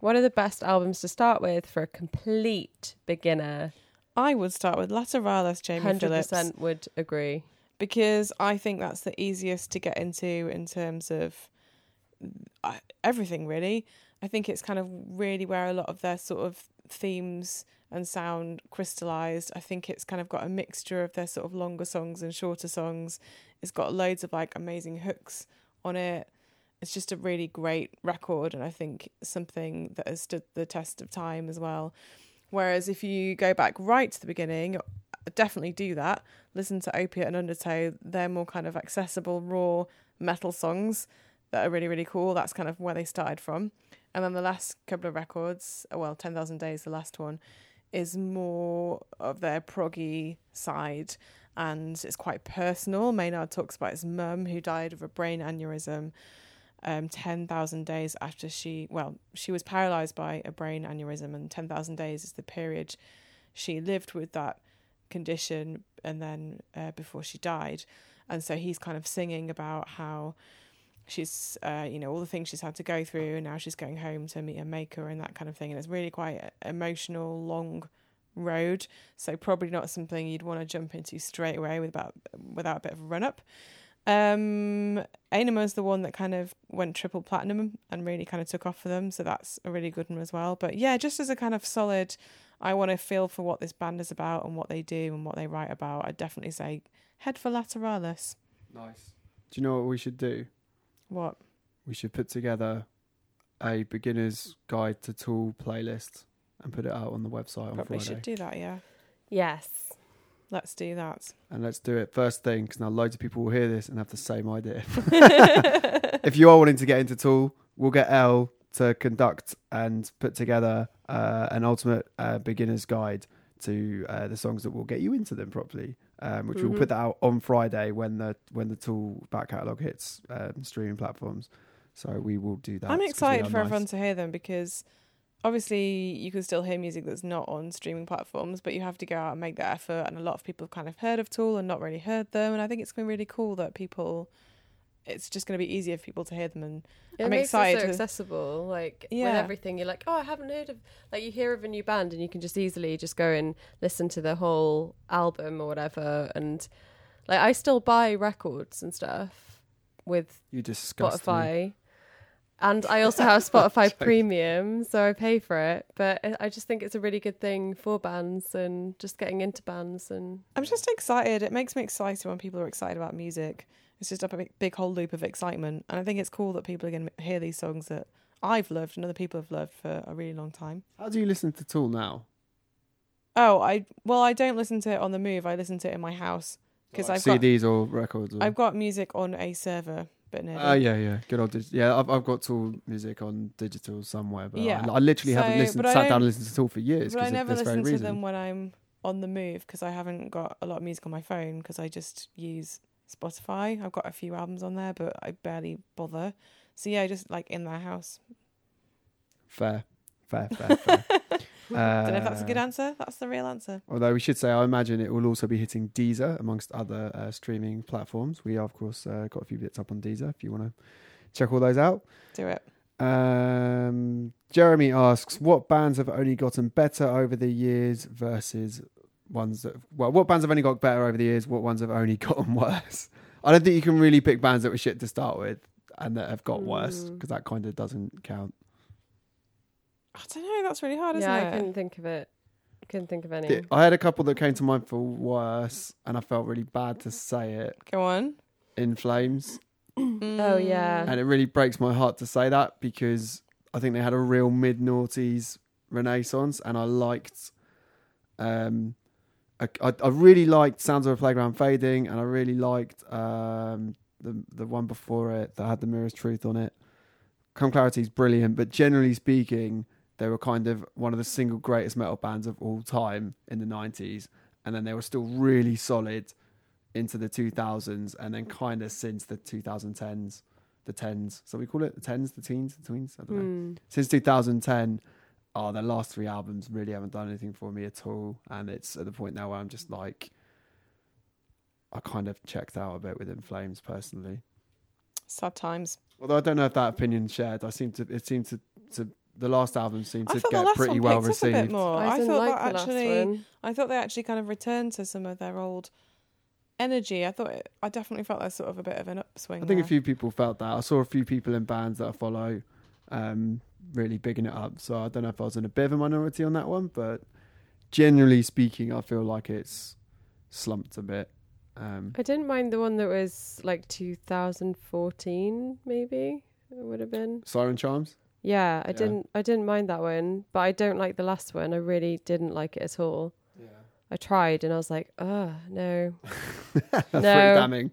What are the best albums to start with for a complete beginner? I would start with Lateralus, Jamie Phillips. 100% would agree. because I think that's the easiest to get into in terms of uh, everything, really. I think it's kind of really where a lot of their sort of themes and sound crystallized. I think it's kind of got a mixture of their sort of longer songs and shorter songs. It's got loads of like amazing hooks on it. It's just a really great record, and I think something that has stood the test of time as well. Whereas if you go back right to the beginning, definitely do that. Listen to Opiate and Undertow. They're more kind of accessible, raw metal songs that are really, really cool. That's kind of where they started from. And then the last couple of records, uh, well, 10,000 Days, the last one, is more of their proggy side and it's quite personal. Maynard talks about his mum who died of a brain aneurysm. Um, 10,000 days after she, well, she was paralyzed by a brain aneurysm, and 10,000 days is the period she lived with that condition and then uh, before she died. And so he's kind of singing about how she's, uh, you know, all the things she's had to go through, and now she's going home to meet her maker and that kind of thing. And it's really quite emotional, long road. So probably not something you'd want to jump into straight away without without a bit of a run up. Um, Ænima is the one that kind of went triple platinum and really kind of took off for them, so that's a really good one as well. But yeah, just as a kind of solid, I want to feel for what this band is about and what they do and what they write about. I'd definitely say head for Lateralus. Nice. Do you know what we should do? What? We should put together a beginner's guide to Tool playlist and put it out on the website on Probably Friday. should do that. Yeah, Yes. Let's do that. And let's do it first thing because now loads of people will hear this and have the same idea. if you are wanting to get into Tool, we'll get El to conduct and put together uh, an ultimate uh, beginner's guide to uh, the songs that will get you into them properly. Um, which we'll Mhm. put that out on Friday when the when the Tool back catalogue hits um, streaming platforms. So we will do that. I'm excited for nice. everyone to hear them because obviously you can still hear music that's not on streaming platforms, but you have to go out and make that effort. And a lot of people have kind of heard of Tool and not really heard them. And I think it's been really cool that people, it's just going to be easier for people to hear them. And It I'm makes excited it so accessible. Like with everything, you're like, oh, I haven't heard of. Like you hear of a new band, and you can just easily just go and listen to the whole album or whatever. And like, I still buy records and stuff with You disgust me. Spotify. And I also have Spotify Premium, so I pay for it. But I- I just think it's a really good thing for bands and just getting into bands. And I'm just excited. It makes me excited when people are excited about music. It's just a big, big whole loop of excitement. And I think it's cool that people are going to hear these songs that I've loved and other people have loved for a really long time. How do you listen to Tool now? Oh, I well, I don't listen to it on the move. I listen to it in my house because Like I've got CDs or records? Or... I've got music on a server, but no. Oh yeah, yeah, good old dig- yeah. I've I've got Tool music on digital somewhere, but Yeah. I, I literally haven't listened, sat down and listened to Tool for years. but I never listen to reason. them when I'm on the move because I haven't got a lot of music on my phone because I just use Spotify. I've got a few albums on there, but I barely bother. So yeah, just like in their house. Fair, fair, fair, fair. Don't know if that's a good Uh, answer. That's the real answer. Although we should say, I imagine it will also be hitting Deezer amongst other uh, streaming platforms. We are, of course, uh, got a few bits up on Deezer if you want to check all those out. Do it. Um, Jeremy asks, what bands have only gotten better over the years versus ones that, well, what bands have only got better over the years? What ones have only gotten worse? I don't think you can really pick bands that were shit to start with and that have got worse Mm. because that kind of doesn't count. I don't know. That's really hard, isn't yeah, I couldn't think of it. Couldn't think of any. The- I had a couple that came to mind for worse and I felt really bad to say it. Go on. In Flames. Oh, yeah. And it really breaks my heart to say that because I think they had a real mid noughties renaissance, and I liked, um, I, I, I really liked Sounds of a Playground Fading, and I really liked um the the one before it that had the Mirror's Truth on it. Come Clarity's brilliant, but generally speaking, they were kind of one of the single greatest metal bands of all time in the nineties, and then they were still really solid into the 2000s and then kind of since the 2010s the 10s so we call it the 10s the teens the tweens i don't know Hmm. since 2010 oh the last three albums really haven't done anything for me at all and it's at the point now where i'm just like i kind of checked out a bit with In Flames personally Sad times. although i don't know if that opinion shared i seem to it seemed to to the last album seemed I to get pretty well picked up a bit received more. I, I, didn't thought like that actually. I thought they actually kind of returned to some of their old energy. I thought it, I definitely felt there's sort of a bit of an upswing. I think a few people felt that. I saw a few people in bands that I follow um, really bigging it up. So I don't know if I was in a bit of a minority on that one, but generally speaking, I feel like it's slumped a bit. Um, I didn't mind the one that was like 2014, maybe it would have been. Siren Charms. Yeah, I Yeah. didn't. I didn't mind that one, but I don't like the last one. I really didn't like it at all. Yeah, I tried, and I was like, oh no. that's pretty No. damning.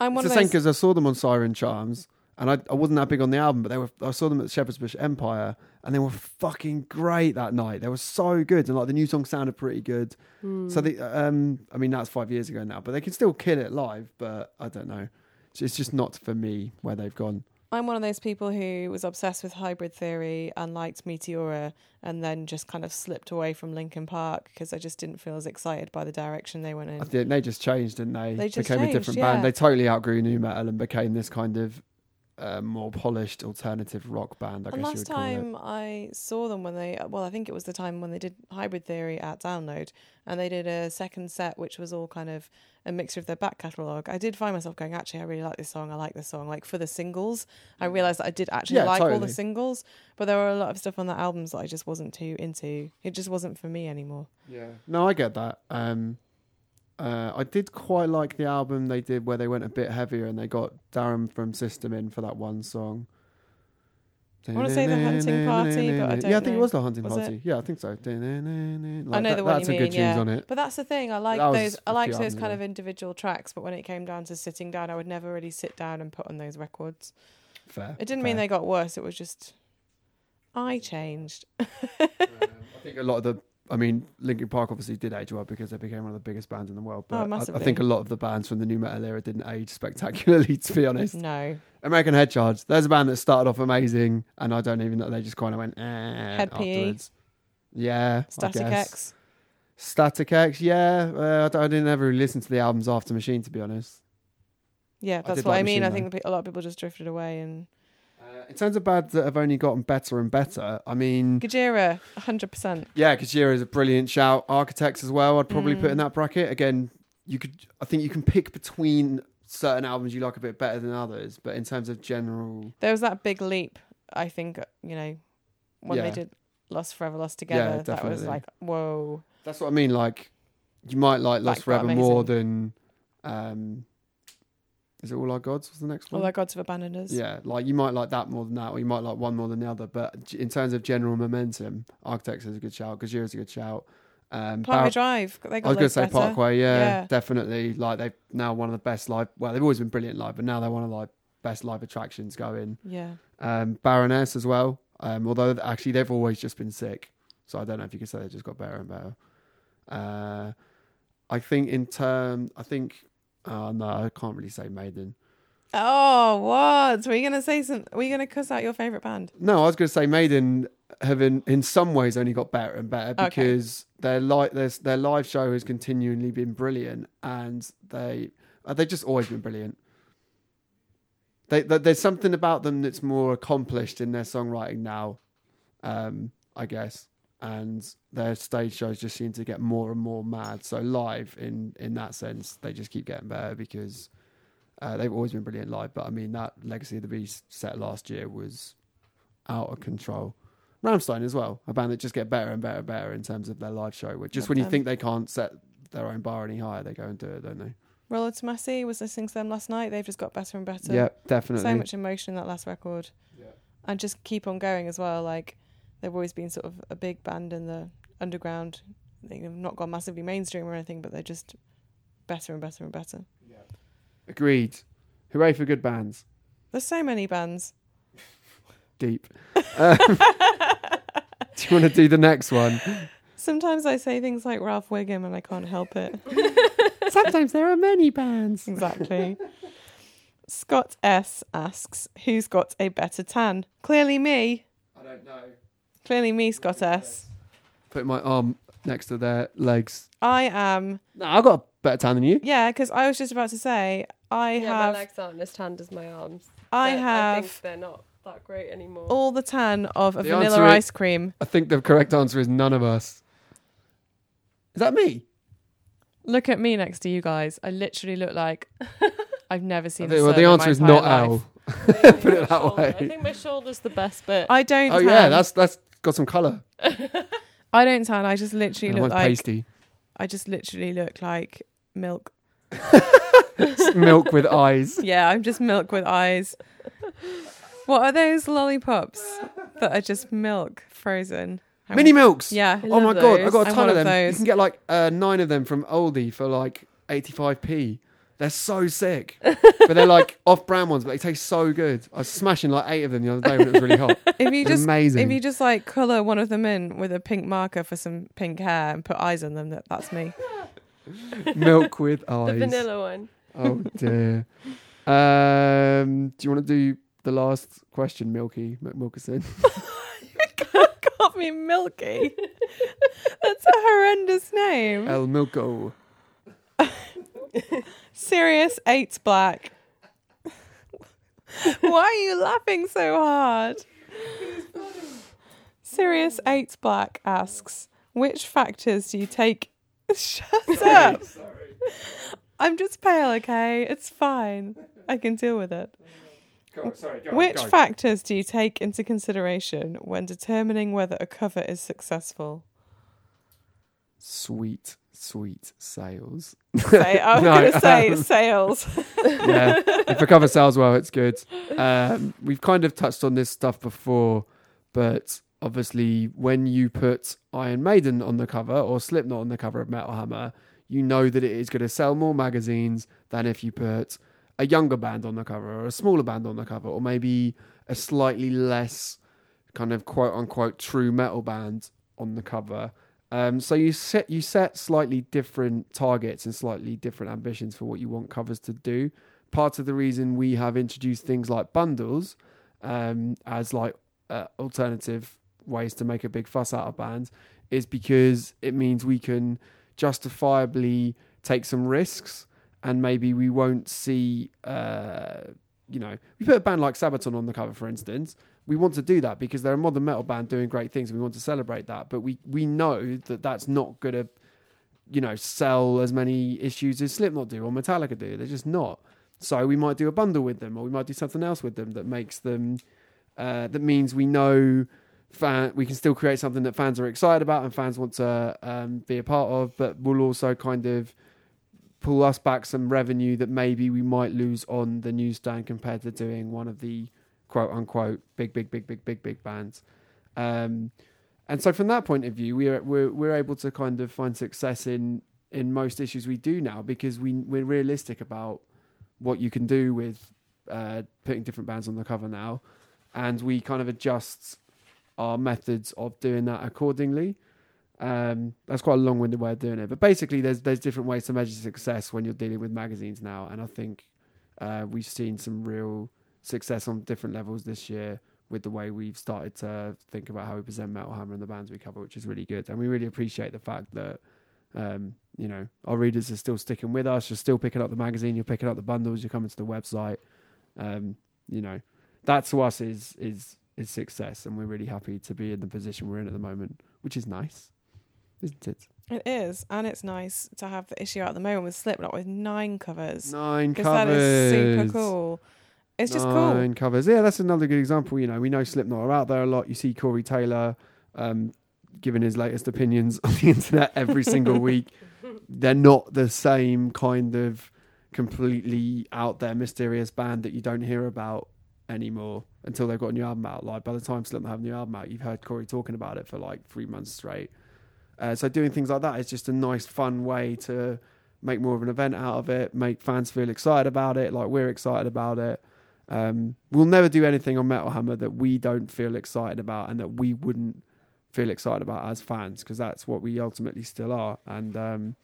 I'm one It's of the same those. because I saw them on Siren Charms, and I, I wasn't that big on the album, but they were. I saw them at Shepherd's Bush Empire, and they were fucking great that night. They were so good, and like the new song sounded pretty good. Hmm. So they, um, I mean, that's five years ago now, but they can still kill it live. But I don't know. It's- It's just not for me where they've gone. I'm one of those people who was obsessed with hybrid theory and liked Meteora and then just kind of slipped away from Linkin Park because I just didn't feel as excited by the direction they went in. They just changed, didn't they? They just became a changed, different yeah. band. They totally outgrew nu metal and became this kind of uh, more polished alternative rock band. I and guess you last would call time I saw them when they, well, I think it was the time when they did Hybrid Theory at Download, and they did a second set which was all kind of a mixture of their back catalogue. I did find myself going, actually, I really like this song. I like this song. Like for the singles, I realised that I did actually Yeah, like all the singles, but there were a lot of stuff on the albums that I just wasn't too into. It just wasn't for me anymore. Yeah. No, I get that. Um, uh, I did quite like the album they did where they went a bit heavier and they got Daron from System in for that one song. I wanna say The Hunting Party, but I don't yeah, I think it know. was the hunting Was party. Yeah, I think so. Like I know that- the one that's you a mean. good yeah. tunes on it. But that's the thing. I like That those. I few those kind of individual tracks. But when it came down to sitting down, I would never really sit down and put on those records. Fair. It didn't mean they got worse. It was just I changed. Um, I think a lot of the. I mean, Linkin Park obviously did age well because they became one of the biggest bands in the world. But Oh, I- I, think a lot of the bands from the nu metal era didn't age spectacularly, to be honest. no. American Head Charge. There's a band that started off amazing, and I don't even know. They just kind of went eh, Hed PE. afterwards. Yeah, I Static. X. Static X. Yeah, uh, I, I didn't ever listen to the albums after Machine, to be honest. Yeah, that's did what like I mean. I think pe- a lot of people just drifted away. And in terms of bands that have only gotten better and better, I mean, Gojira, hundred percent. yeah, Gojira is a brilliant shout. Architects as well. I'd probably put in Mm. that bracket. Again, you could. I think you can pick between certain albums you like a bit better than others, but in terms of general, There was that big leap. I think you know when Yeah. they did Lost Forever, Lost Together. Yeah, that was like whoa. that's what I mean. Like, you might like Lost Like, Forever more than. um Is it All Our Gods? Was the next one? All our gods have abandoned us. Yeah, like you might like that more than that, or you might like one more than the other. But in terms of general momentum, Architects is a good shout. Gojira is a good shout. Um, Parkway Bar- Drive. They I was going to say better. Parkway, yeah, Yeah. definitely. Like they've now one of the best live. Well, they've always been brilliant live, but now they're one of the like, best live attractions going. Yeah. Um, Baroness as well. Um, although actually they've always just been sick, so I don't know if you could say they just got better and better. Uh, I think in term, I think. Oh no, I can't really say Maiden. Oh, what? Were you gonna say some? Were you gonna cuss out your favorite band? No, I was going to say Maiden have in, in some ways only got better and better Okay. because their li- their their live show has continually been brilliant and they uh, they've just always been brilliant. They, they, there's something about them that's more accomplished in their songwriting now, um, I guess, and their stage shows just seem to get more and more mad. So live, in in that sense, they just keep getting better because uh, they've always been brilliant live. But I mean, that Legacy of the Beast set last year was out of control. Rammstein as well, a band that just get better and better and better in terms of their live show. Which just Love when you them. think they can't set their own bar any higher, they go and do it, don't they? Rolo Tomassi was listening to them last night. They've just got better and better. yeah, definitely. So much emotion in that last record. Yeah. And just keep on going as well. Like they've always been sort of a big band in the underground. They've not gone massively mainstream or anything, but they're just better and better and better. Yeah. Agreed. Hooray for good bands. There's so many bands. Deep. Um, do you want to do the next one? Sometimes I say things like Ralph Wiggum and I can't help it. Sometimes there are many bands. Exactly. Scott S asks, "Who's got a better tan?" Clearly me. I don't know. Clearly me, Scott S. Put my arm next to their legs. I am. No, I've got a better tan than you. Yeah, because I was just about to say I yeah, have. my legs aren't as tanned as my arms. I But I have think they're not that great anymore. all the tan of a The vanilla answer is- ice cream. I think the correct answer is none of us. Is that me? Look at me next to you guys. I literally look like I've never I seen. think- the well, sun the in answer my is entire not life. Al. I think Put it my that shoulder- way. I think my shoulder's the best bit. I don't. Oh tan. yeah, that's that's got some colour. I don't tan. I just literally look like. pasty. I just literally look like milk. It's milk with eyes. Yeah, I'm just milk with eyes. What are those lollipops that are just milk frozen? How Mini milks. Yeah. I Oh my love god, I those. got a ton of them. You can get like uh, nine of them from Aldi for like 85p. They're so sick, but they're like off-brand ones, but they taste so good. I was smashing like eight of them the other day when it was really hot. If you just amazing. if you just like color one of them in with a pink marker for some pink hair and put eyes on them, that that's me. Milk with the eyes. vanilla one. Oh dear. Um, do you want to do the last question, Milky McMilkerson. Got me Milky. That's a horrendous name. El Milko. Sirius eight black. Why are you laughing so hard? Sirius eight black asks, which factors do you take? Shut up. I'm just pale, okay? It's fine. I can deal with it. Go, sorry, go, Which go. factors do you take into consideration when determining whether a cover is successful? Sweet, sweet sales. Say, I was No, going to say um, sales. yeah, if a cover sells well, it's good. Um, we've kind of touched on this stuff before, but obviously, when you put Iron Maiden on the cover or Slipknot on the cover of Metal Hammer, you know that it is going to sell more magazines than if you put a younger band on the cover or a smaller band on the cover, or maybe a slightly less kind of quote unquote true metal band on the cover. Um, so you set you set slightly different targets and slightly different ambitions for what you want covers to do. Part of the reason we have introduced things like bundles um, as like uh, alternative ways to make a big fuss out of bands is because it means we can justifiably take some risks and maybe we won't see uh, you know we put a band like Sabaton on the cover for instance we want to do that because they're a modern metal band doing great things and we want to celebrate that. But we we know that that's not going to you know sell as many issues as Slipknot do or Metallica do. They're just not. So we might do a bundle with them or we might do something else with them that makes them uh, that means we know fan we can still create something that fans are excited about and fans want to um, be a part of but will also kind of pull us back some revenue that maybe we might lose on the newsstand compared to doing one of the quote unquote big big big big big big bands. Um, and so from that point of view we're, we're we're able to kind of find success in in most issues we do now because we we're realistic about what you can do with uh, putting different bands on the cover now. And we kind of adjust our methods of doing that accordingly. Um, that's quite a long-winded way of doing it, but basically, there's there's different ways to measure success when you're dealing with magazines now, and I think uh, we've seen some real success on different levels this year with the way we've started to think about how we present Metal Hammer and the bands we cover, which is really good, and we really appreciate the fact that um, you know our readers are still sticking with us. You're still picking up the magazine, you're picking up the bundles, you're coming to the website. Um, you know, that to us is is is success, and we're really happy to be in the position we're in at the moment, which is nice isn't it? It is, and it's nice to have the issue at the moment with Slipknot with nine covers. Nine Because covers. that is super cool. It's just cool. Covers. Yeah, that's another good example. You know, we know Slipknot are out there a lot. You see Corey Taylor um, giving his latest opinions on the internet every single week. They're not the same kind of completely out there mysterious band that you don't hear about anymore until they've got a new album out. Like by the time Slipknot have a new album out, you've heard Corey talking about it for like three months straight. Uh, so doing things like that is just a nice, fun way to make more of an event out of it, make fans feel excited about it, like we're excited about it. Um, we'll never do anything on Metal Hammer that we don't feel excited about and that we wouldn't feel excited about as fans because that's what we ultimately still are. And um,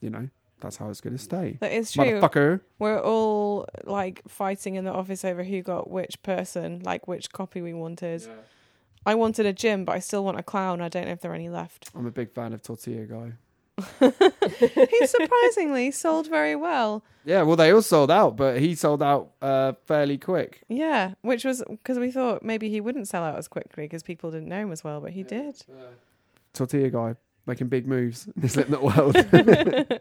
you know, that's how it's going to stay. That is true. Motherfucker. We're all like fighting in the office over who got which person, like which copy we wanted. I wanted a gym, but I still want a clown. I don't know if there are any left. I'm a big fan of Tortilla Guy. he surprisingly sold very well. Yeah, well, they all sold out, but he sold out uh, fairly quick. Yeah, which was because we thought maybe he wouldn't sell out as quickly because people didn't know him as well, but he did. Tortilla Guy making big moves in the Slipknot world. Good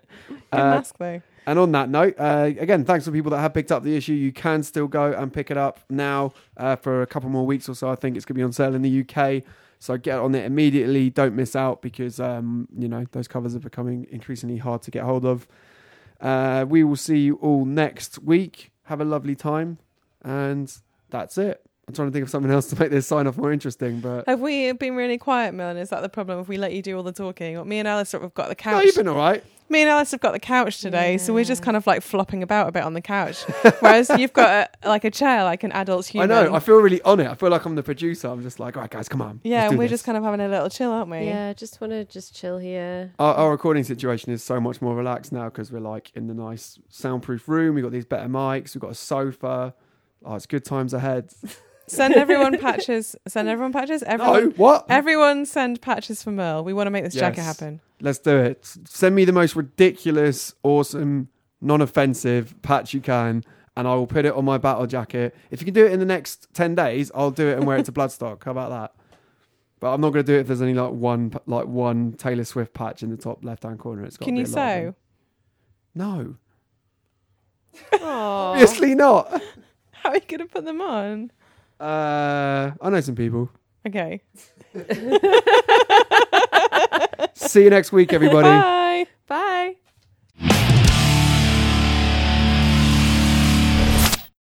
Uh, mask though. And on that note, uh, again, thanks for people that have picked up the issue. You can still go and pick it up now uh, for a couple more weeks or so. I think it's going to be on sale in the UK. So get on it immediately. Don't miss out because, um, you know, those covers are becoming increasingly hard to get hold of. Uh, we will see you all next week. Have a lovely time. And that's it. I'm trying to think of something else to make this sign off more interesting, but. Have we been really quiet, Millen? Is that the problem if we let you do all the talking? Or me and Alice have got the couch. No, you've been all right. Me and Alice have got the couch today, so we're just kind of like flopping about a bit on the couch. Whereas you've got a, like a chair, like an adult human. I know. I feel really on it. I feel like I'm the producer. I'm just like, all right, guys, come on. yeah, and we're this." just kind of having a little chill, aren't we? Yeah, just want to just chill here. Our, our recording situation is so much more relaxed now because we're like in the nice soundproof room. We've got these better mics. We've got a sofa. Oh, it's good times ahead. Send everyone patches. Send everyone patches. Everyone, no, what? everyone send patches for Merl. We want to make this jacket happen. Let's do it. Send me the most ridiculous, awesome, non-offensive patch you can, and I will put it on my battle jacket. If you can do it in the next ten days, I'll do it and wear it to Bloodstock. How about that? But I'm not going to do it if there's only like one, like one Taylor Swift patch in the top left-hand corner. It's got. Can be you sew? No, obviously not. How are you going to put them on? Uh, I know some people. Okay. See you next week, everybody. Bye. Bye.